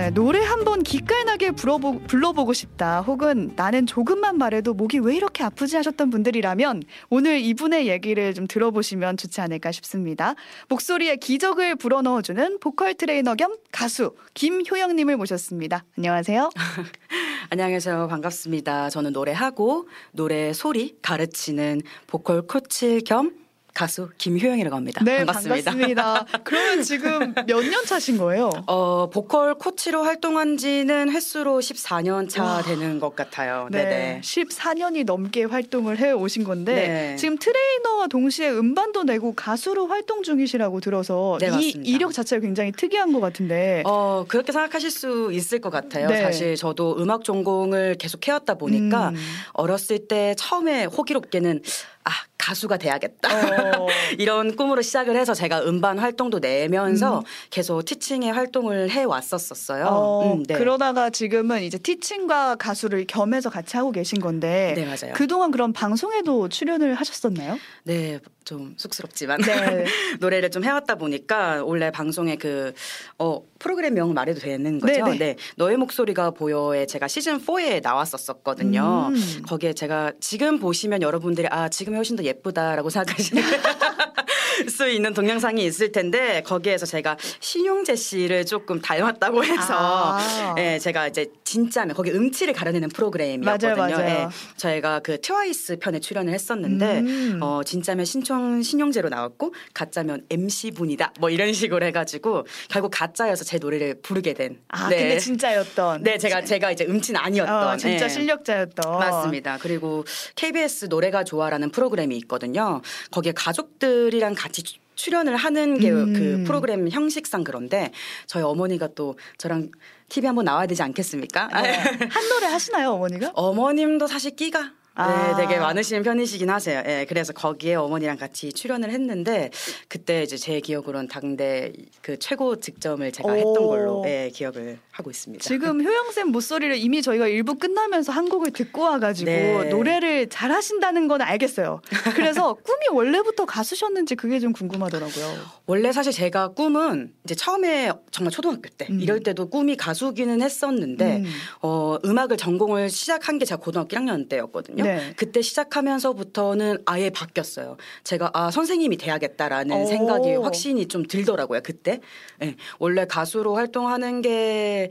네, 노래 한번 기깔나게 불러보, 불러보고 싶다. 혹은 나는 조금만 말해도 목이 왜 이렇게 아프지 하셨던 분들이라면 오늘 이분의 얘기를 좀 들어보시면 좋지 않을까 싶습니다. 목소리에 기적을 불어넣어주는 보컬 트레이너 겸 가수 김효영님을 모셨습니다. 안녕하세요. 안녕하세요. 반갑습니다. 저는 노래하고 노래 소리 가르치는 보컬 코치 겸 가수 김효영이라고 합니다. 네, 반갑습니다. 반갑습니다. 그러면 지금 몇 년 차신 거예요? 어, 보컬 코치로 활동한 지는 횟수로 14년 차 와. 되는 것 같아요. 네, 네네. 14년이 넘게 활동을 해 오신 건데 네. 지금 트레이너와 동시에 음반도 내고 가수로 활동 중이시라고 들어서 네, 이 맞습니다. 이력 자체가 굉장히 특이한 것 같은데 어, 그렇게 생각하실 수 있을 것 같아요. 네. 사실 저도 음악 전공을 계속 해왔다 보니까 음. 어렸을 때 처음에 호기롭게는 아, 가수가 돼야겠다. 어, 이런 꿈으로 시작을 해서 제가 음반 활동도 내면서 음. 계속 티칭의 활동을 해 왔었었어요. 어, 음, 네. 그러다가 지금은 이제 티칭과 가수를 겸해서 같이 하고 계신 건데 네, 맞아요. 그동안 그럼 방송에도 출연을 하셨었나요? 네, 좀 쑥스럽지만 네. 노래를 좀 해왔다 보니까 원래 방송에 그 어, 프로그램 명을 말해도 되는 거죠. 네네. 네, 너의 목소리가 보여에 제가 시즌 4에 나왔었었거든요. 음. 거기에 제가 지금 보시면 여러분들이 아 지금이 훨씬 더 예쁘다라고 생각하실 수 있는 동영상이 있을 텐데 거기에서 제가 신용재 씨를 조금 닮았다고 해서 아. 예, 제가 이제 진짜면 거기 음치를 가려내는 프로그램이었거든요. 맞아요, 맞아요. 예, 저희가 그 트와이스 편에 출연을 했었는데 음. 어 진짜면 신청 신용재로 나왔고 가짜면 MC 분이다 뭐 이런 식으로 해가지고 결국 가짜여서 제 노래를 부르게 된. 아 네. 근데 진짜였던 네 제가 제가 이제 음치는 아니었던. 어, 진짜 예. 실력자였던 맞습니다. 그리고 KBS 노래가 좋아라는 프로그램이 있거든요. 거기에 가족들이랑 같이 추- 출연을 하는 게그 음. 프로그램 형식상 그런데 저희 어머니가 또 저랑 TV 한번 나와야 되지 않겠습니까? 네. 한 노래 하시나요 어머니가? 어머님도 사실 끼가 아. 네, 되게 많으신 편이시긴 하세요. 예, 그래서 거기에 어머니랑 같이 출연을 했는데 그때 이제 제 기억으로는 당대 그 최고 득점을 제가 오. 했던 걸로 예, 기억을 하고 있습니다. 지금 효영 쌤 목소리를 이미 저희가 일부 끝나면서 한 곡을 듣고 와가지고 네. 노래를 잘하신다는 건 알겠어요. 그래서 꿈이 원래부터 가수셨는지 그게 좀 궁금하더라고요. 원래 사실 제가 꿈은 이제 처음에 정말 초등학교 때 음. 이럴 때도 꿈이 가수기는 했었는데 음. 어, 음악을 전공을 시작한 게 제가 고등학교 1학년 때였거든요. 네. 그때 시작하면서부터는 아예 바뀌었어요. 제가 아 선생님이 돼야겠다라는 오. 생각이 확신이 좀 들더라고요. 그때 예, 원래 가수로 활동하는 게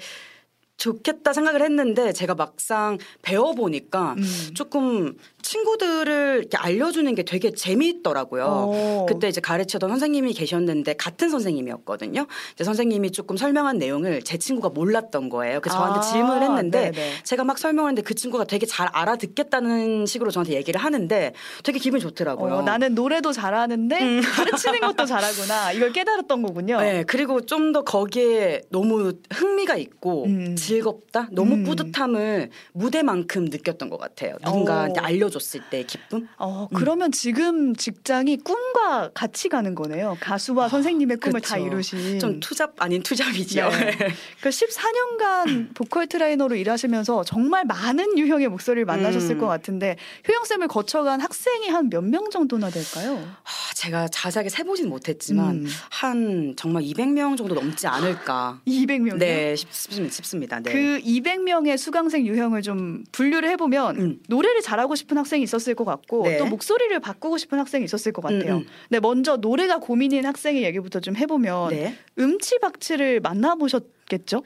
좋겠다 생각을 했는데 제가 막상 배워보니까 음. 조금 친구들을 알려주는 게 되게 재미있더라고요. 오. 그때 이제 가르치던 선생님이 계셨는데 같은 선생님이었거든요. 이제 선생님이 조금 설명한 내용을 제 친구가 몰랐던 거예요. 그래서 저한테 아, 질문을 했는데 네네. 제가 막 설명하는데 그 친구가 되게 잘 알아듣겠다는 식으로 저한테 얘기를 하는데 되게 기분이 좋더라고요. 어, 나는 노래도 잘하는데 음. 가르치는 것도 잘하구나 이걸 깨달았던 거군요. 네, 그리고 좀 더 거기에 너무 흥미가 있고 음. 즐겁다, 너무 음. 뿌듯함을 무대만큼 느꼈던 것 같아요. 누군가한테 어. 알려줬을 때 기쁨. 어, 그러면 지금 직장이 꿈과 같이 가는 거네요. 가수와 선생님의 꿈을 다 그쵸. 이루신. 좀 투잡 아닌 투잡이죠. 네. 그 14년간 보컬 트레이너로 일하시면서 정말 많은 유형의 목소리를 만나셨을 음. 것 같은데 효영 쌤을 거쳐간 학생이 한 몇 명 정도나 될까요? 아, 제가 자세하게 세보진 못했지만 음. 한 정말 200명 정도 넘지 않을까. 200명이요? 네, 싶습니다. 싶습니다. 네. 그 200명의 수강생 유형을 좀 분류를 해보면 음. 노래를 잘하고 싶은 학생이 있었을 것 같고 네. 또 목소리를 바꾸고 싶은 학생이 있었을 것 같아요. 음, 음. 네, 먼저 노래가 고민인 학생의 얘기부터 좀 해보면 네. 음치박치를 만나보셨겠죠?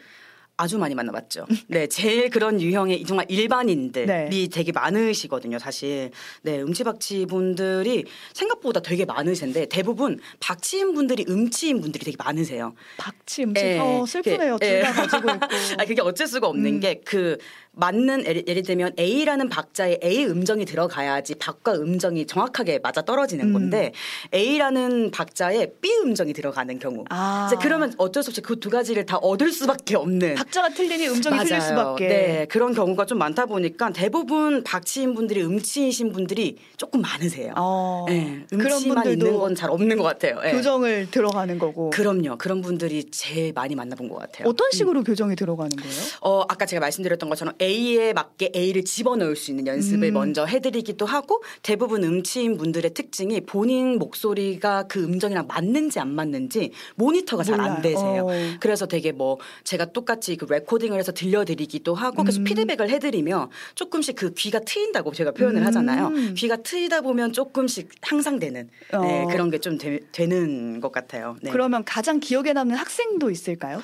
아주 많이 만나봤죠. 네, 제일 그런 유형의 정말 일반인들이 네. 되게 많으시거든요, 사실. 네, 음치박치 분들이 생각보다 되게 많으신데 대부분 박치인 분들이 음치인 분들이 되게 많으세요. 박치 음치 예, 어, 슬프네요. 예. 둘다 가지고 있고. 아, 그게 어쩔 수가 없는 음. 게그 맞는 예를, 들면 A라는 박자에 A 음정이 들어가야지 박과 음정이 정확하게 맞아 떨어지는 음. 건데 A라는 박자에 B 음정이 들어가는 경우. 아. 이제 그러면 어쩔 수 없이 그 두 가지를 다 얻을 수밖에 없는. 박자가 틀리니 음정이 틀릴 맞아요. 수밖에. 네, 그런 경우가 좀 많다 보니까 대부분 박치인 분들이 음치이신 분들이 조금 많으세요. 어, 네, 그런 음치만 있는 분들도 건잘 없는 것 같아요. 네. 교정을 들어가는 거고. 그럼요. 그런 분들이 제일 많이 만나본 것 같아요. 어떤 식으로 교정이 들어가는 거예요? 어, 아까 제가 말씀드렸던 것처럼 A에 맞게 A를 집어넣을 수 있는 연습을 음. 먼저 해드리기도 하고 대부분 음치인 분들의 특징이 본인 목소리가 그 음정이랑 맞는지 안 맞는지 모니터가 잘. 안 되세요. 어. 그래서 되게 뭐 제가 똑같이 그 레코딩을 해서 들려드리기도 하고 계속 음. 피드백을 해드리며 조금씩 그 귀가 트인다고 제가 표현을 하잖아요. 음. 귀가 트이다 보면 조금씩 향상되는 네, 어. 그런 게 좀 되는 것 같아요. 네. 그러면 가장 기억에 남는 학생도 있을까요?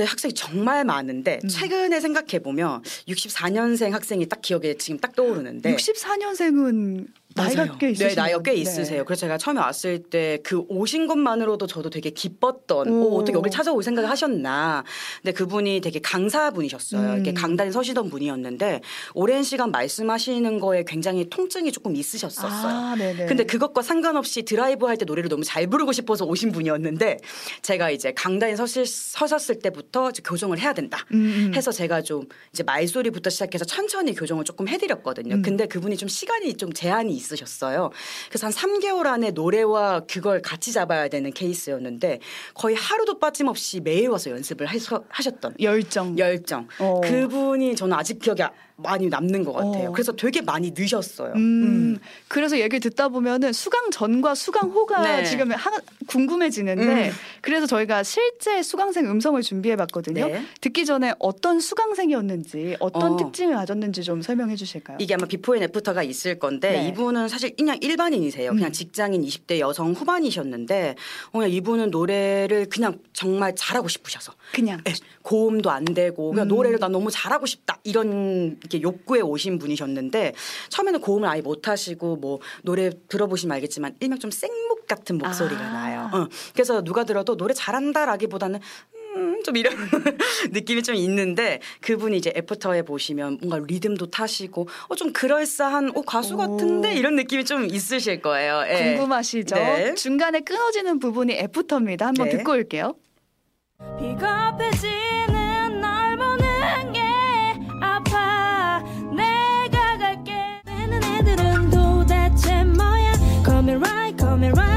네, 학생이 정말 많은데 음. 최근에 생각해 보면 64년생 학생이 딱 기억에 지금 딱 떠오르는데 64년생은 나이가 맞아요. 꽤 있으시네요. 네, 나이가 꽤 있으세요. 그래서 제가 처음에 왔을 때 그 오신 것만으로도 저도 되게 기뻤던 오. 오, 어떻게 여기 찾아올 생각을 하셨나. 근데 그분이 되게 강사분이셨어요. 음. 이렇게 강단에 서시던 분이었는데 오랜 시간 말씀하시는 거에 굉장히 통증이 조금 있으셨었어요. 아. 근데 그것과 상관없이 드라이브 할 때 노래를 너무 잘 부르고 싶어서 오신 분이었는데 제가 이제 강단에 서실, 서셨을 때부터 이제 교정을 해야 된다. 음, 음. 해서 제가 좀 이제 말소리부터 시작해서 천천히 교정을 조금 해드렸거든요. 음. 근데 그분이 좀 시간이 좀 제한이 있 으셨어요. 그래서 한 3개월 안에 노래와 그걸 같이 잡아야 되는 케이스였는데 거의 하루도 빠짐없이 매일 와서 연습을 해서 하셨던 열정. 열정. 어. 그분이 저는 아직 기억에 많이 남는 것 같아요. 어. 그래서 되게 많이 늘었어요. 음, 그래서 얘기를 듣다 보면은 수강 전과 수강 후가 네. 지금 하, 궁금해지는데 음. 그래서 저희가 실제 수강생 음성을 준비해 봤거든요. 네. 듣기 전에 어떤 수강생이었는지 어떤 어. 특징을 가졌는지 좀 설명해 주실까요? 이게 아마 before and after가 있을 건데 네. 이분은 사실 그냥 일반인이세요. 음. 그냥 직장인 20대 여성 후반이셨는데 어, 그냥 이분은 노래를 그냥 정말 잘하고 싶으셔서 그냥 네, 고음도 안 되고 그냥 음. 노래를 나 너무 잘하고 싶다 이런 이렇게 욕구에 오신 분이셨는데 처음에는 고음을 아예 못 하시고 뭐 노래 들어보시면 알겠지만 일명 좀 생목 같은 목소리가 아. 나요. 어, 그래서 누가 들어도 노래 잘한다라기보다는 음, 좀 이런 느낌이 좀 있는데 그분이 이제 애프터에 보시면 뭔가 리듬도 타시고 어, 좀 그럴싸한 어, 가수 오. 같은데 이런 느낌이 좀 있으실 거예요. 예. 궁금하시죠? 네. 중간에 끊어지는 부분이 애프터입니다. 한번 네. 듣고 올게요. 비겁해지는 널 보는 게 아파 내가 갈게 되는 애들은 도대체 뭐야 Come and ride, come and ride,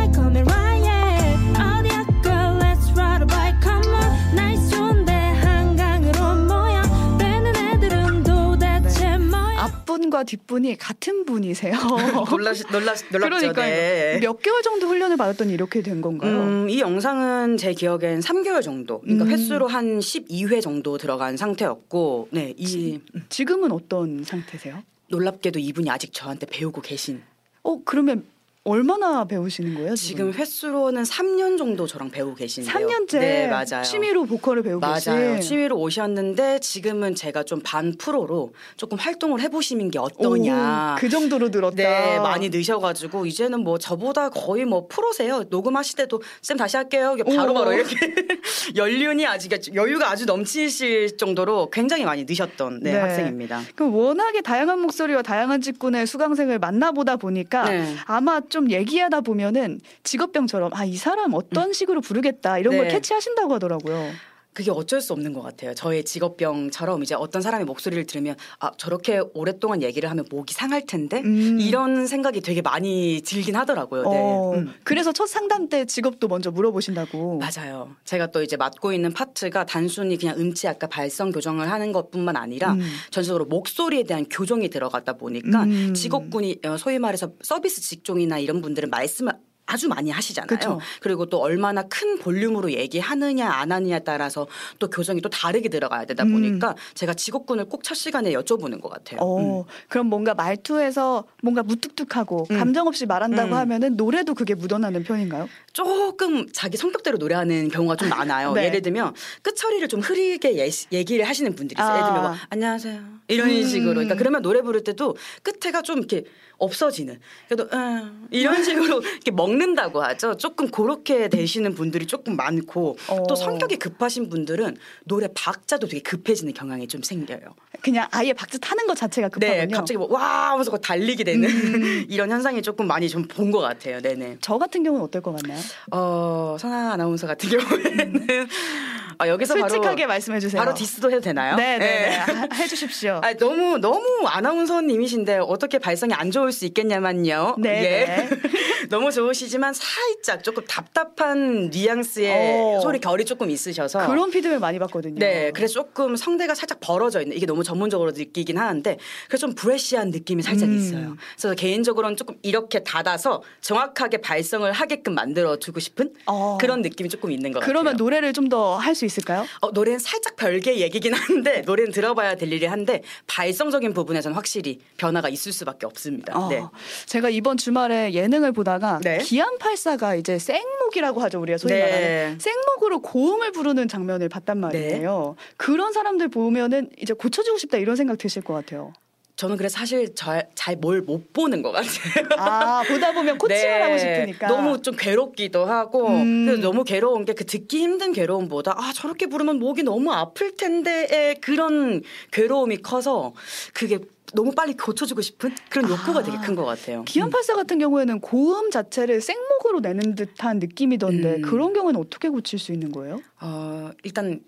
앞분과 뒷분이 같은 분이세요. 놀라시, 놀라, 놀랍죠. 그러니까 네. 몇 개월 정도 훈련을 받았더니 이렇게 된 건가요? 음, 이 영상은 제 기억엔 3개월 정도, 그러니까 음. 횟수로 한 12회 정도 들어간 상태였고, 네, 이 지금은 어떤 상태세요? 놀랍게도 이분이 아직 저한테 배우고 계신. 어 그러면 얼마나 배우시는 거예요? 지금 횟수로는 3년 정도 저랑 배우고 계신데요. 3년째 네, 맞아요. 취미로 보컬을 배우고 맞아요. 계신. 취미로 오셨는데 지금은 제가 좀 반 프로로 조금 활동을 해 보시는 게 어떠냐. 오, 그 정도로 늘었다. 네, 많이 늦어가지고 이제는 뭐 저보다 거의 뭐 프로세요. 녹음하실 때도 쌤 다시 할게요. 이게 바로바로 오. 이렇게 연륜이 아직 여유가 아주 넘치실 정도로 굉장히 많이 늦었던 네, 네. 학생입니다. 그럼 워낙에 다양한 목소리와 다양한 직군의 수강생을 만나보다 보니까 네. 아마 좀 얘기하다 보면은 직업병처럼 아 이 사람 어떤 식으로 부르겠다 이런 걸 네. 캐치하신다고 하더라고요. 그게 어쩔 수 없는 것 같아요. 저의 직업병처럼 이제 어떤 사람의 목소리를 들으면 아 저렇게 오랫동안 얘기를 하면 목이 상할 텐데 음. 이런 생각이 되게 많이 들긴 하더라고요. 네. 어, 음. 그래서 첫 상담 때 직업도 먼저 물어보신다고. 맞아요. 제가 또 이제 맡고 있는 파트가 단순히 그냥 음치 아까 발성 교정을 하는 것뿐만 아니라 음. 전적으로 목소리에 대한 교정이 들어가다 보니까 음. 직업군이 어, 소위 말해서 서비스 직종이나 이런 분들은 말씀을 아주 많이 하시잖아요. 그쵸. 그리고 또 얼마나 큰 볼륨으로 얘기하느냐 안 하느냐에 따라서 또 교정이 또 다르게 들어가야 되다 음. 보니까 제가 직업군을 꼭 첫 시간에 여쭤보는 것 같아요. 어, 음. 그럼 뭔가 말투에서 뭔가 무뚝뚝하고 음. 감정 없이 말한다고 음. 하면은 노래도 그게 묻어나는 편인가요? 조금 자기 성격대로 노래하는 경우가 좀 많아요. 네. 예를 들면 끝처리를 좀 흐리게 예- 얘기를 하시는 분들이 있어요. 아. 예를 들면 뭐 안녕하세요 이런 음. 식으로. 그러니까 그러면 노래 부를 때도 끝에가 좀 이렇게 없어지는. 그래도 음, 이런 식으로 이렇게 먹는다고 하죠. 조금 그렇게 되시는 분들이 조금 많고 어. 또 성격이 급하신 분들은 노래 박자도 되게 급해지는 경향이 좀 생겨요. 그냥 아예 박자 타는 것 자체가 급하군요. 네, 갑자기 뭐와 하면서 막 달리게 되는 음. 이런 현상이 조금 많이 좀 본 것 같아요. 네네. 저 같은 경우는 어떨 것 같나요? 어, 선아 아나운서 같은 경우에는 아, 여기서 솔직하게 바로 말씀해 주세요. 바로 디스도 해도 되나요? 네, 네, 네. 예. 하- 해주십시오. 아, 너무 너무 아나운서님이신데 어떻게 발성이 안 좋을 수 있겠냐만요. 네, 예. 네. 너무 좋으시지만 살짝 조금 답답한 뉘앙스의 어. 소리 결이 조금 있으셔서 그런 피드백 많이 받거든요. 네, 그래서 조금 성대가 살짝 벌어져 있는 이게 너무 전문적으로 느끼긴 하는데 그래서 좀 브레시한 느낌이 살짝 음. 있어요. 그래서 개인적으로는 조금 이렇게 닫아서 정확하게 발성을 하게끔 만들어 주고 싶은 어. 그런 느낌이 조금 있는 것 그러면 같아요. 노래를 좀 더 할 수 있을까요? 어, 노래는 살짝 별개 얘기긴 한데 노래는 들어봐야 될 일이 한데 발성적인 부분에서는 확실히 변화가 있을 수밖에 없습니다. 어, 네. 제가 이번 주말에 예능을 보다가 네. 기안84가 이제 생목이라고 하죠 우리가 소위 네. 말하는 생목으로 고음을 부르는 장면을 봤단 말이에요. 그런 사람들 보면은 이제 고쳐주고 싶다 이런 생각 드실 것 같아요. 저는 그래서 사실 잘 뭘 못 보는 것 같아요. 아 보다 보면 코칭을 네. 하고 싶으니까 너무 좀 괴롭기도 하고 음. 너무 괴로운 게 그 듣기 힘든 괴로움보다 아 저렇게 부르면 목이 너무 아플 텐데의 그런 괴로움이 커서 그게 너무 빨리 고쳐주고 싶은 그런 욕구가 아. 되게 큰 것 같아요. 기안84 같은 경우에는 고음 자체를 생목으로 내는 듯한 느낌이던데 음. 그런 경우는 어떻게 고칠 수 있는 거예요? 어, 일단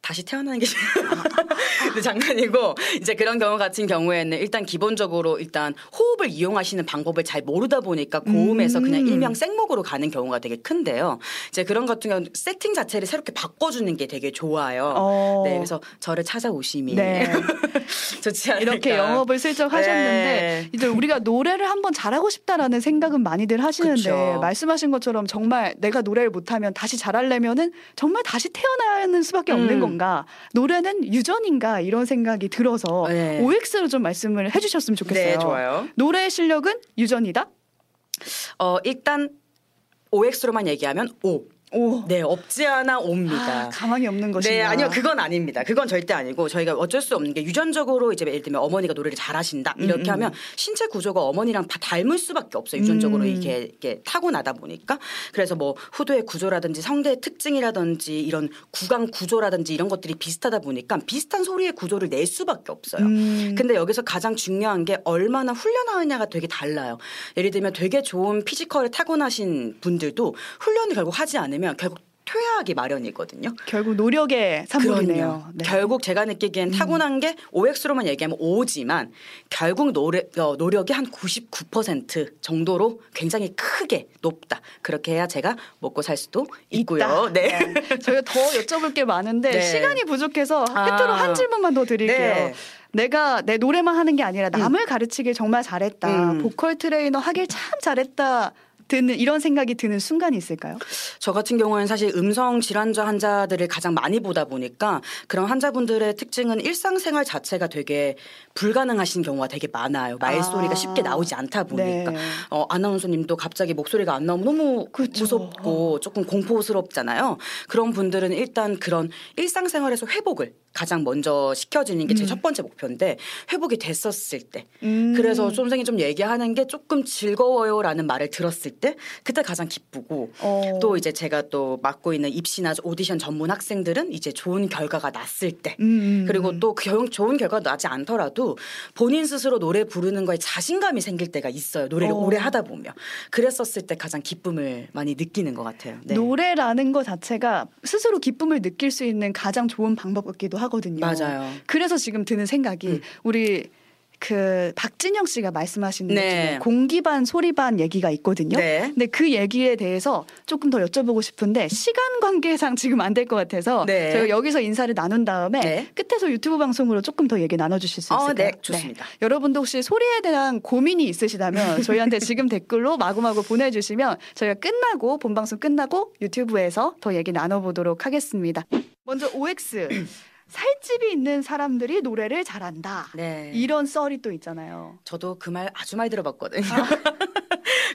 다시 태어나는 게 근데 장난이고 이제 그런 경우 같은 경우에는 일단 기본적으로 일단 호흡을 이용하시는 방법을 잘 모르다 보니까 고음에서 그냥 음. 일명 생목으로 가는 경우가 되게 큰데요. 이제 그런 같은 경우 세팅 자체를 새롭게 바꿔주는 게 되게 좋아요. 어. 네, 그래서 저를 찾아오심이 네. 좋지 않을까. 이렇게 영업을 슬쩍 하셨는데 네. 이제 우리가 노래를 한번 잘하고 싶다라는 생각은 많이들 하시는데 그쵸. 말씀하신 것처럼 정말 내가 노래를 못하면 다시 잘하려면은 정말 다시 태어나는 수밖에 없는 음. 건가 노래는 유전인가 이런 생각이 들어서 네. OX로 좀 말씀을 해주셨으면 좋겠어요. 네, 좋아요. 노래 실력은 유전이다. 어, 일단 OX로만 얘기하면 O. 오. 네, 없지 않아 옵니다. 아, 가망이 없는 것인가. 네, 아니요, 그건 아닙니다. 그건 절대 아니고 저희가 어쩔 수 없는 게 유전적으로 이제 예를 들면 어머니가 노래를 잘하신다 이렇게 음, 음. 하면 신체 구조가 어머니랑 다 닮을 수밖에 없어요. 유전적으로 음. 이게, 이게 타고 나다 보니까 그래서 뭐 후두의 구조라든지 성대의 특징이라든지 이런 구강 구조라든지 이런 것들이 비슷하다 보니까 비슷한 소리의 구조를 낼 수밖에 없어요. 음. 근데 여기서 가장 중요한 게 얼마나 훈련하느냐가 되게 달라요. 예를 들면 되게 좋은 physical을 타고나신 분들도 훈련을 결국 하지 않으면 결국 퇴화하기 마련이거든요. 결국 노력의 산물이네요. 그럼요. 결국 제가 느끼기엔 타고난 게 OX로만 얘기하면 O지만 결국 노래, 어, 노력이 한 99% 정도로 굉장히 크게 높다. 그렇게 해야 제가 먹고 살 수도 있고요. 있다. 네. 저희가 더 여쭤볼 게 많은데 네. 시간이 부족해서 아. 끝으로 한 질문만 더 드릴게요. 네. 내가 내 노래만 하는 게 아니라 남을 가르치길 정말 잘했다. 음. 보컬 트레이너 하길 참 잘했다. 드는 이런 생각이 드는 순간이 있을까요? 저 같은 경우에는 사실 음성 질환자 환자들을 가장 많이 보다 보니까 그런 환자분들의 특징은 일상생활 자체가 되게 불가능하신 경우가 되게 많아요. 말소리가 아. 쉽게 나오지 않다 보니까. 네. 어, 아나운서님도 갑자기 목소리가 안 나오면 너무 그쵸. 무섭고 조금 공포스럽잖아요. 그런 분들은 일단 그런 일상생활에서 회복을 가장 먼저 시켜주는 게 제첫 번째 목표인데 회복이 됐었을 때 음. 그래서 선생님 좀 얘기하는 게 조금 즐거워요라는 말을 들었을 때 그때 가장 기쁘고 어. 또 이제 제가 또 맡고 있는 입시나 오디션 전문 학생들은 이제 좋은 결과가 났을 때 음, 음, 그리고 음. 또그 좋은 결과가 나지 않더라도 본인 스스로 노래 부르는 거에 자신감이 생길 때가 있어요. 노래를 어. 오래 하다 보면. 그랬었을 때 가장 기쁨을 많이 느끼는 것 같아요. 네. 노래라는 것 자체가 스스로 기쁨을 느낄 수 있는 가장 좋은 방법 같기도 하 거든요. 맞아요. 그래서 지금 드는 생각이 음. 우리 그 박진영 씨가 말씀하신 네. 것 중에 공기 반 소리 반 얘기가 있거든요. 네. 근데 그 얘기에 대해서 조금 더 여쭤보고 싶은데 시간 관계상 지금 안 될 것 같아서 네. 저희가 여기서 인사를 나눈 다음에 네. 끝에서 유튜브 방송으로 조금 더 얘기 나눠주실 수 어, 있을까요? 네, 좋습니다. 여러분도 혹시 소리에 대한 고민이 있으시다면 저희한테 지금 댓글로 마구마구 보내주시면 저희가 끝나고 본 방송 끝나고 유튜브에서 더 얘기 나눠보도록 하겠습니다. 먼저 OX 살집이 있는 사람들이 노래를 잘한다. 네. 이런 썰이 또 있잖아요. 저도 그 말 아주 많이 들어봤거든요.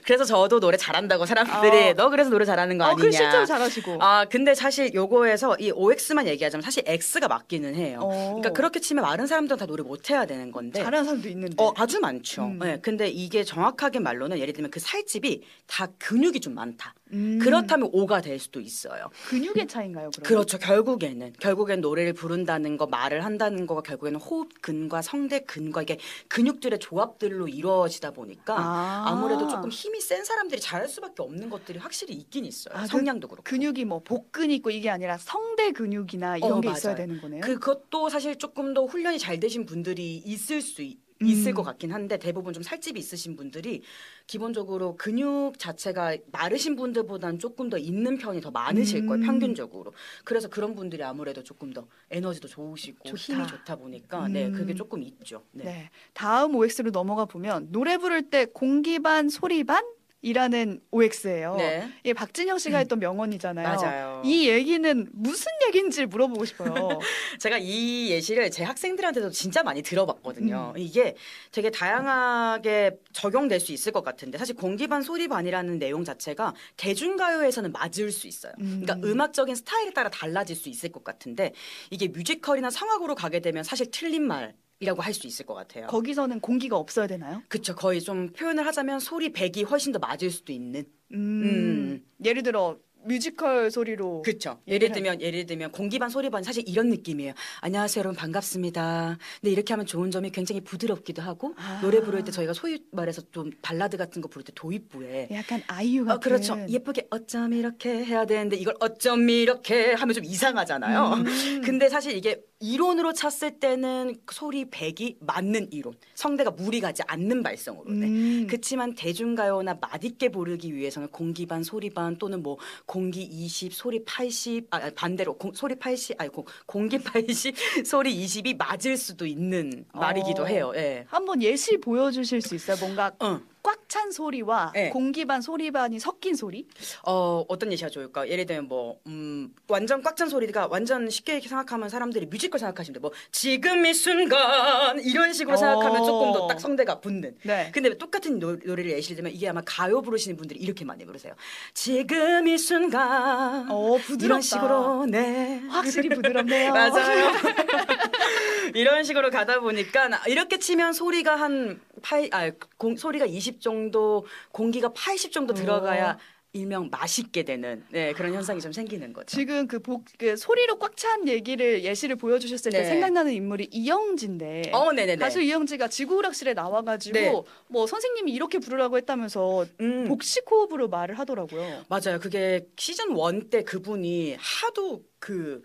그래서 저도 노래 잘한다고 사람들이 아. 너 그래서 노래 잘하는 거 어, 아니냐. 그 실제로 잘하시고. 아 근데 사실 요거에서 이 OX만 얘기하자면 사실 X가 맞기는 해요. 어. 그러니까 그렇게 치면 많은 사람들은 다 노래 못 해야 되는 건데. 잘하는 사람도 있는데. 어 아주 많죠. 음. 네, 근데 이게 정확하게 말로는 예를 들면 그 살집이 다 근육이 좀 많다. 음. 그렇다면 O가 될 수도 있어요. 근육의 차인가요? 그럼? 그렇죠. 결국에는 결국엔 노래를 부른다는 거, 말을 한다는 거가 결국에는 호흡 근과 성대 근과 이게 근육들의 조합들로 이루어지다 보니까 아. 아. 무래도 조금 힘이 센 사람들이 잘할 수밖에 없는 것들이 확실히 있긴 있어요. 아, 그 성량도 그 렇고. 근육이 뭐 복근 있고 이게 아니라 성대 근육이나 이런 어, 게 맞아요. 있어야 되는 거네요. 그것도 사실 조금 더 훈련이 잘 되신 분들이 있을 수 있, 있을 음. 것 같긴 한데 대부분 좀 살집이 있으신 분들이 기본적으로 근육 자체가 마르신 분들보다는 조금 더 있는 편이 더 많으실 음. 거예요 평균적으로 그래서 그런 분들이 아무래도 조금 더 에너지도 좋으시고 좋다. 힘이 좋다 보니까 네 음. 그게 조금 있죠 네. 네. 다음 OX로 넘어가 보면 노래 부를 때 공기 반 소리 반 이라는 OX예요. 네. 이게 박진영 씨가 했던 명언이잖아요. 맞아요. 이 얘기는 무슨 얘기인지 물어보고 싶어요. 제가 이 예시를 제 학생들한테도 진짜 많이 들어봤거든요. 음. 이게 되게 다양하게 적용될 수 있을 것 같은데 사실 공기반 소리반이라는 내용 자체가 대중가요에서는 맞을 수 있어요. 음. 그러니까 음악적인 스타일에 따라 달라질 수 있을 것 같은데 이게 뮤지컬이나 성악으로 가게 되면 사실 틀린 말이라고 할 수 있을 것 같아요. 거기서는 공기가 없어야 되나요? 그쵸 거의 좀 표현을 하자면 소리 100이 훨씬 더 맞을 수도 있는 음, 음. 예를 들어 뮤지컬 소리로. 얘기를 예를 들면 예를 들면 공기반 소리반 사실 이런 느낌이에요. 안녕하세요 여러분 반갑습니다. 근데 이렇게 하면 좋은 점이 굉장히 부드럽기도 하고 아. 노래 부를 때 저희가 소위 말해서 좀 발라드 같은 거 부를 때 도입부에 약간 아이유 같은 어, 그렇죠. 예쁘게 어쩜 이렇게 해야 되는데 이걸 어쩜 이렇게 하면 좀 이상하잖아요. 음. 근데 사실 이게 이론으로 찼을 때는 소리 100이 맞는 이론. 성대가 무리 가지 않는 발성으로. 네. 음. 그치만 대중가요나 맛있게 부르기 위해서는 공기 반 소리 반 또는 뭐 공기 20 소리 80 아, 반대로 공, 소리 80 아니 공, 공기 80 소리 20이 맞을 수도 있는 말이기도 어. 해요. 예. 한번 예시 보여주실 수 있어요? 뭔가 어. 꽉 찬 소리와 네. 공기 반 소리 반이 섞인 소리? 어, 어떤 예시가 좋을까? 예를 들면 뭐, 음, 완전 꽉 찬 소리가 완전 쉽게 생각하면 사람들이 뮤지컬 생각하시면 돼. 뭐, 지금 이 순간, 이런 식으로 생각하면 어. 조금 더 딱 성대가 붙는. 네. 근데 똑같은 노, 노래를 예시를 들면 이게 아마 가요 부르시는 분들이 이렇게 많이 부르세요. 지금 이 순간. 어, 부드럽다. 이런 식으로, 네. 확실히 부드럽네요. 맞아요. 이런 식으로 가다 보니까 이렇게 치면 소리가 한 팔, 아, 공, 소리가 20 정도, 공기가 80 정도 들어가야 일명 맛있게 되는 네, 그런 현상이 좀 생기는 거죠. 지금 그, 복, 그 소리로 꽉 찬 얘기를 예시를 보여주셨을 때 네. 생각나는 인물이 이영지인데 어, 네네네. 가수 이영지가 지구오락실에 나와가지고 네. 뭐 선생님이 이렇게 부르라고 했다면서 음, 복식 호흡으로 말을 하더라고요. 맞아요. 그게 시즌 1때 그분이 하도 그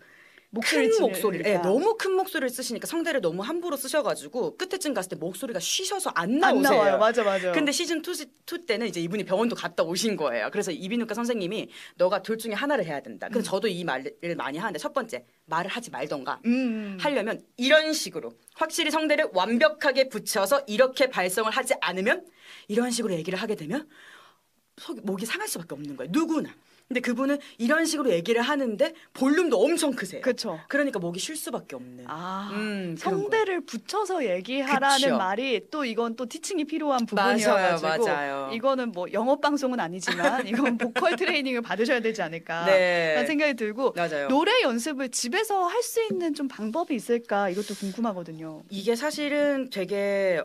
목소리를 큰 목소리를, 예, 지르니까. 너무 큰 목소리를 쓰시니까 성대를 너무 함부로 쓰셔가지고 끝에쯤 갔을 때 목소리가 쉬셔서 안안 나오세요. 나와요. 맞아 맞아. 근데 시즌 2, 2 때는 이제 이분이 병원도 갔다 오신 거예요. 그래서 이비인후과 선생님이 너가 둘 중에 하나를 해야 된다. 근데 저도 이 말을 많이 하는데 첫 번째 말을 하지 말던가 음. 하려면 이런 식으로 확실히 성대를 완벽하게 붙여서 이렇게 발성을 하지 않으면 이런 식으로 얘기를 하게 되면 속 목이 상할 수밖에 없는 거예요. 누구나. 근데 그분은 이런 식으로 얘기를 하는데 볼륨도 엄청 크세요. 그쵸. 그러니까 목이 쉴 수밖에 없는. 아 음, 성대를 붙여서 얘기하라는 그쵸. 말이 또 이건 또 티칭이 필요한 맞아요, 부분이어가지고 맞아요. 이거는 뭐 영업 방송은 아니지만 이건 보컬 트레이닝을 받으셔야 되지 않을까 네. 라는 생각이 들고 맞아요. 노래 연습을 집에서 할 수 있는 좀 방법이 있을까 이것도 궁금하거든요. 이게 사실은 되게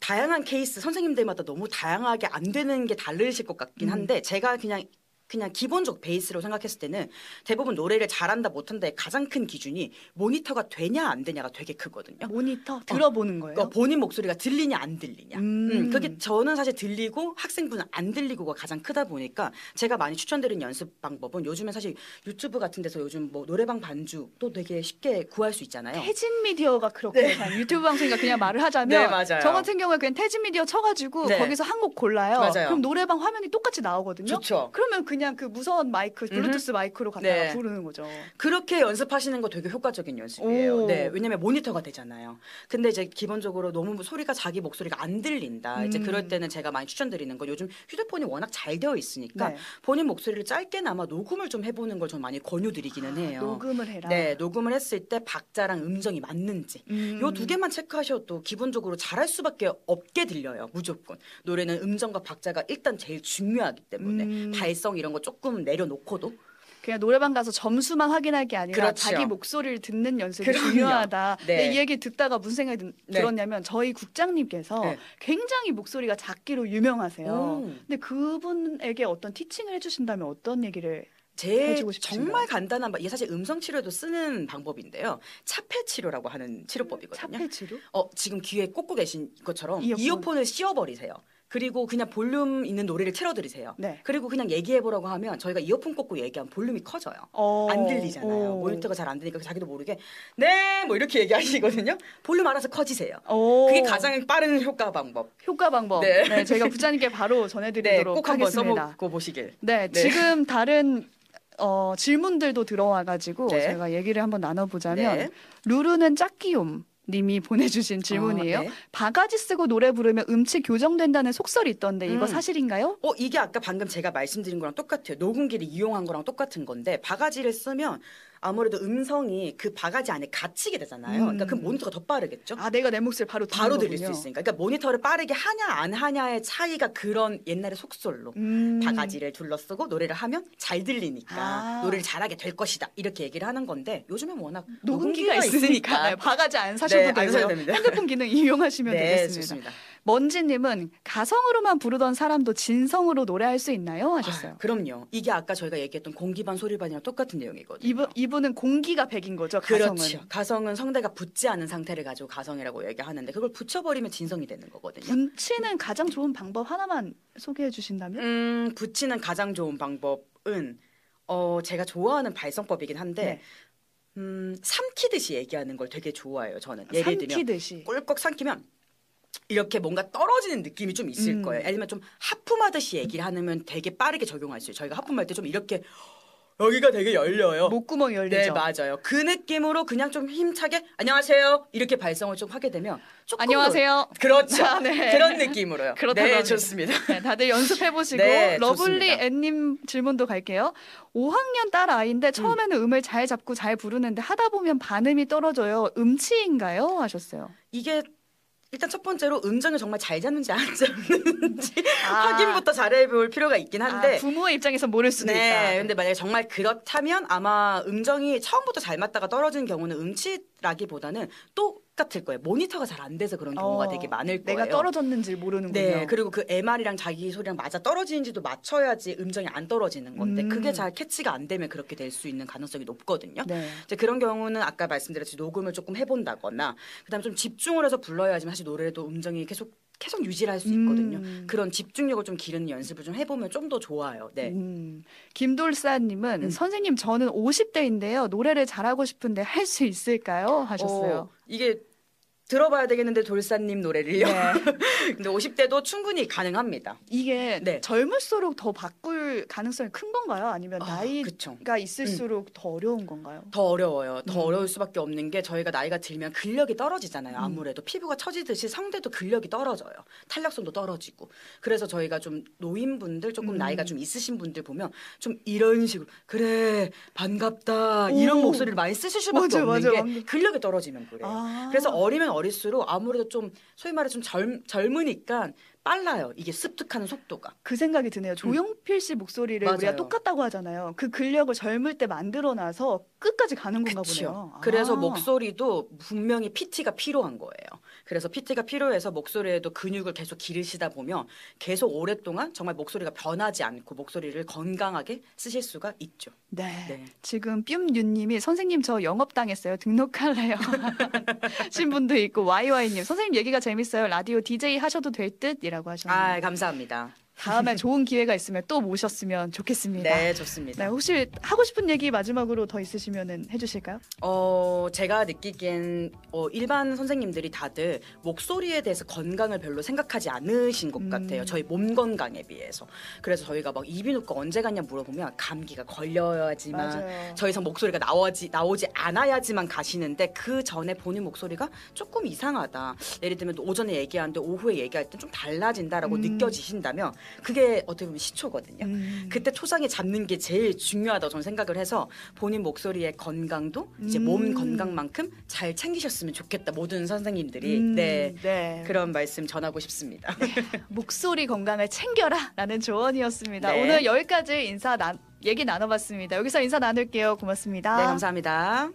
다양한 케이스 선생님들마다 너무 다양하게 안 되는 게 다르실 것 같긴 음. 한데 제가 그냥 그냥 기본적 베이스로 생각했을 때는 대부분 노래를 잘한다 못한다의 가장 큰 기준이 모니터가 되냐 안 되냐가 되게 크거든요. 모니터 들어보는 거예요. 그러니까 본인 목소리가 들리냐 안 들리냐. 음. 음, 그게 저는 사실 들리고 학생분은 안 들리고가 가장 크다 보니까 제가 많이 추천드리는 연습 방법은 요즘에 사실 유튜브 같은 데서 요즘 뭐 노래방 반주도 되게 쉽게 구할 수 있잖아요. 태진 미디어가 그렇게 그냥 유튜브 방송이니까 그냥 말을 하자면 네, 맞아요. 저 같은 경우에 그냥 태진 미디어 쳐가지고 네. 거기서 한 곡 골라요. 맞아요. 그럼 노래방 화면이 똑같이 나오거든요. 좋죠. 그러면 그냥 그 무선 마이크, 블루투스 마이크로 갖다가 네. 부르는 거죠. 그렇게 연습하시는 거 되게 효과적인 연습이에요. 오. 네, 왜냐면 모니터가 되잖아요. 근데 이제 기본적으로 너무 소리가 자기 목소리가 안 들린다. 이제 음. 그럴 때는 제가 많이 추천드리는 건 요즘 휴대폰이 워낙 잘 되어 있으니까 네. 본인 목소리를 짧게나마 녹음을 좀 해보는 걸 좀 많이 권유드리기는 해요. 아, 녹음을 해라. 네, 녹음을 했을 때 박자랑 음정이 맞는지. 음. 요 두 개만 체크하셔도 기본적으로 잘할 수밖에 없게 들려요. 무조건. 노래는 음정과 박자가 일단 제일 중요하기 때문에 음. 발성 이런 거 조금 내려놓고도 그냥 노래방 가서 점수만 확인할 게 아니라 그렇죠. 자기 목소리를 듣는 연습이 그럼요. 중요하다. 네. 근데 이 얘기 듣다가 무슨 생각이 든- 네. 들었냐면 저희 국장님께서 네. 굉장히 목소리가 작기로 유명하세요. 음. 근데 그분에게 어떤 티칭을 해주신다면 어떤 얘기를 제? 정말 간단한 방- 이게 사실 음성 치료도 쓰는 방법인데요. 차폐 치료라고 하는 치료법이거든요. 차폐 치료? 어 지금 귀에 꽂고 계신 것처럼 이어폰. 이어폰. 을 씌워버리세요. 그리고 그냥 볼륨 있는 노래를 틀어 드리세요. 네. 그리고 그냥 얘기해 보라고 하면 저희가 이어폰 꽂고 얘기하면 볼륨이 커져요. 어. 안 들리잖아요. 오. 모니터가 잘 안 되니까 자기도 모르게 네 뭐 이렇게 얘기하시거든요. 볼륨 알아서 커지세요. 오. 그게 가장 빠른 효과 방법. 효과 방법. 네. 네. 제가 부장님께 바로 네, 전해 드리도록 꼭 한번 하겠습니다. 써보고 보시길. 네, 네. 지금 다른 어, 질문들도 들어와가지고 네. 제가 얘기를 한번 나눠보자면 네. 루루는 짝기움. 님이 보내주신 질문이에요. 어, 네. 바가지 쓰고 노래 부르면 음치 교정된다는 속설이 있던데 이거 음. 사실인가요? 어 이게 아까 방금 제가 말씀드린 거랑 똑같아요. 녹음기를 이용한 거랑 똑같은 건데 바가지를 쓰면 아무래도 음성이 그 바가지 안에 갇히게 되잖아요. 음. 그러니까 그 모니터가 더 빠르겠죠. 아 내가 내 목소리 바로 바로 들릴 수 거군요. 있으니까. 그러니까 모니터를 빠르게 하냐 안 하냐의 차이가 그런 옛날의 속설로 음. 바가지를 둘러쓰고 노래를 하면 잘 들리니까 아. 노래를 잘하게 될 것이다 이렇게 얘기를 하는 건데 요즘엔 워낙 녹음기가 있으니까 네, 바가지 안 사셔도 네, 안 되고요. 됩니다. 핸드폰 기능 이용하시면 네, 되겠습니다. 좋습니다. 먼지님은 가성으로만 부르던 사람도 진성으로 노래할 수 있나요? 하셨어요. 아, 그럼요. 이게 아까 저희가 얘기했던 공기반 소리반이랑 똑같은 내용이거든요. 이분 이분은 공기가 백인 거죠. 가성은. 그렇죠. 가성은 성대가 붙지 않은 상태를 가지고 가성이라고 얘기하는데 그걸 붙여버리면 진성이 되는 거거든요. 분치는 가장 좋은 방법 하나만 소개해 주신다면? 음, 붙이는 가장 좋은 방법은 어 제가 좋아하는 발성법이긴 한데 네. 음, 삼키듯이 얘기하는 걸 되게 좋아해요. 저는 예를 들면 삼키듯이. 꿀꺽 삼키면 이렇게 뭔가 떨어지는 느낌이 좀 있을 음. 거예요. 들면 좀 하품하듯이 얘기를 하면 되게 빠르게 적용할 수 있어요. 저희가 하품할 때 좀 이렇게 여기가 되게 열려요. 목구멍 열리죠. 네, 맞아요. 그 느낌으로 그냥 좀 힘차게 안녕하세요. 이렇게 발성을 좀 하게 되면 조금 안녕하세요. 더- 그렇죠. 아, 네. 그런 느낌으로요. 그렇다고 네, 합니다. 좋습니다. 네, 다들 연습해 보시고 네, 러블리. 앤님 질문도 갈게요. 5학년 딸 아이인데 처음에는 음. 을잘 잡고 잘 부르는데 하다 보면 반음이 떨어져요. 음치인가요? 하셨어요. 이게 일단 첫 번째로 음정을 정말 잘 잡는지 안 잡는지 아. 확인부터 잘해볼 필요가 있긴 한데 아, 부모의 입장에서 모를 수도 네, 있다. 근데 만약에 정말 그렇다면 아마 음정이 처음부터 잘 맞다가 떨어지는 경우는 음치라기보다는 똑 같을 거예요. 모니터가 잘 안 돼서 그런 경우가 어, 되게 많을 거예요. 내가 떨어졌는지 모르는군요. 네, 그리고 그 MR이랑 자기 소리랑 맞아 떨어지는지도 맞춰야지 음정이 안 떨어지는 건데 음. 그게 잘 캐치가 안 되면 그렇게 될 수 있는 가능성이 높거든요. 네. 이제 그런 경우는 아까 말씀드렸듯이 녹음을 조금 해본다거나 그다음 좀 집중을 해서 불러야지만 사실 노래도 음정이 계속 계속 유지를 할 수 있거든요. 음. 그런 집중력을 좀 기르는 연습을 좀 해보면 좀 더 좋아요. 네. 음, 김돌사님은 음. 선생님 저는 50대인데요 노래를 잘하고 싶은데 할 수 있을까요? 하셨어요. 어, 이게 들어봐야 되겠는데 돌사님 노래를요. 네. 근데 50대도 충분히 가능합니다. 이게 네. 젊을수록 더 바 꿀 가능성이 큰 건가요? 아니면 아, 나이가 그쵸. 있을수록 더 어려운 건가요? 더 어려워요. 더 음. 어려울 수밖에 없는 게 저희가 나이가 들면 근력이 떨어지잖아요. 음. 아무래도 피부가 처지듯이 성대도 근력이 떨어져요. 탄력성도 떨어지고. 그래서 저희가 좀 노인분들 조금 음. 나이가 좀 있으신 분들 보면 좀 이런 식으로 그래 반갑다 오. 이런 목소리를 많이 쓰실 수밖에 맞아요, 없는 맞아요. 게 완전. 근력이 떨어지면 그래요. 아. 그래서 어리면 어릴수록 아무래도 좀 소위 말해 좀 젊, 젊으니까 빨라요. 이게 습득하는 속도가. 그 생각이 드네요. 조용필 씨 목소리를 우리가 음. 맞아요. 똑같다고 하잖아요. 그 근력을 젊을 때 만들어 놔서 끝까지 가는 건가 보네요. 아. 그래서 목소리도 분명히 PT가 필요한 거예요. 그래서 PT가 필요해서 목소리에도 근육을 계속 기르시다 보면 계속 오랫동안 정말 목소리가 변하지 않고 목소리를 건강하게 쓰실 수가 있죠. 네. 네. 지금 뀨윤님이 선생님 저 영업 당했어요. 등록할래요. 신 분도 있고 YY님 선생님 얘기가 재밌어요. 라디오 DJ 하셔도 될 듯이라고 하셨네요. 아, 감사합니다. 다음에 좋은 기회가 있으면 또 모셨으면 좋겠습니다. 네, 네, 좋습니다. 혹시 하고 싶은 얘기 마지막으로 더 있으시면 해주실까요? 어, 제가 느끼기엔 어, 일반 선생님들이 다들 목소리에 대해서 건강을 별로 생각하지 않으신 것 음. 같아요. 저희 몸 건강에 비해서. 그래서 저희가 막 이비인후과 언제 갔냐 물어보면 감기가 걸려야지만 맞아요. 이상 목소리가 나오지 나오지 않아야지만 가시는데 그 전에 본인 목소리가 조금 이상하다. 예를 들면 오전에 얘기하는데 오후에 얘기할 때 좀 달라진다라고 음. 느껴지신다면 그게 어떻게 보면 시초거든요. 음. 그때 초장에 잡는 게 제일 중요하다고 저는 생각을 해서 본인 목소리의 건강도 이제 음. 몸 건강만큼 잘 챙기셨으면 좋겠다 모든 선생님들이 음, 네 네. 그런 말씀 전하고 싶습니다. 목소리 건강을 챙겨라라는 조언이었습니다. 네. 오늘 여기까지 인사 나, 얘기 나눠봤습니다. 여기서 인사 나눌게요. 고맙습니다. 네 감사합니다.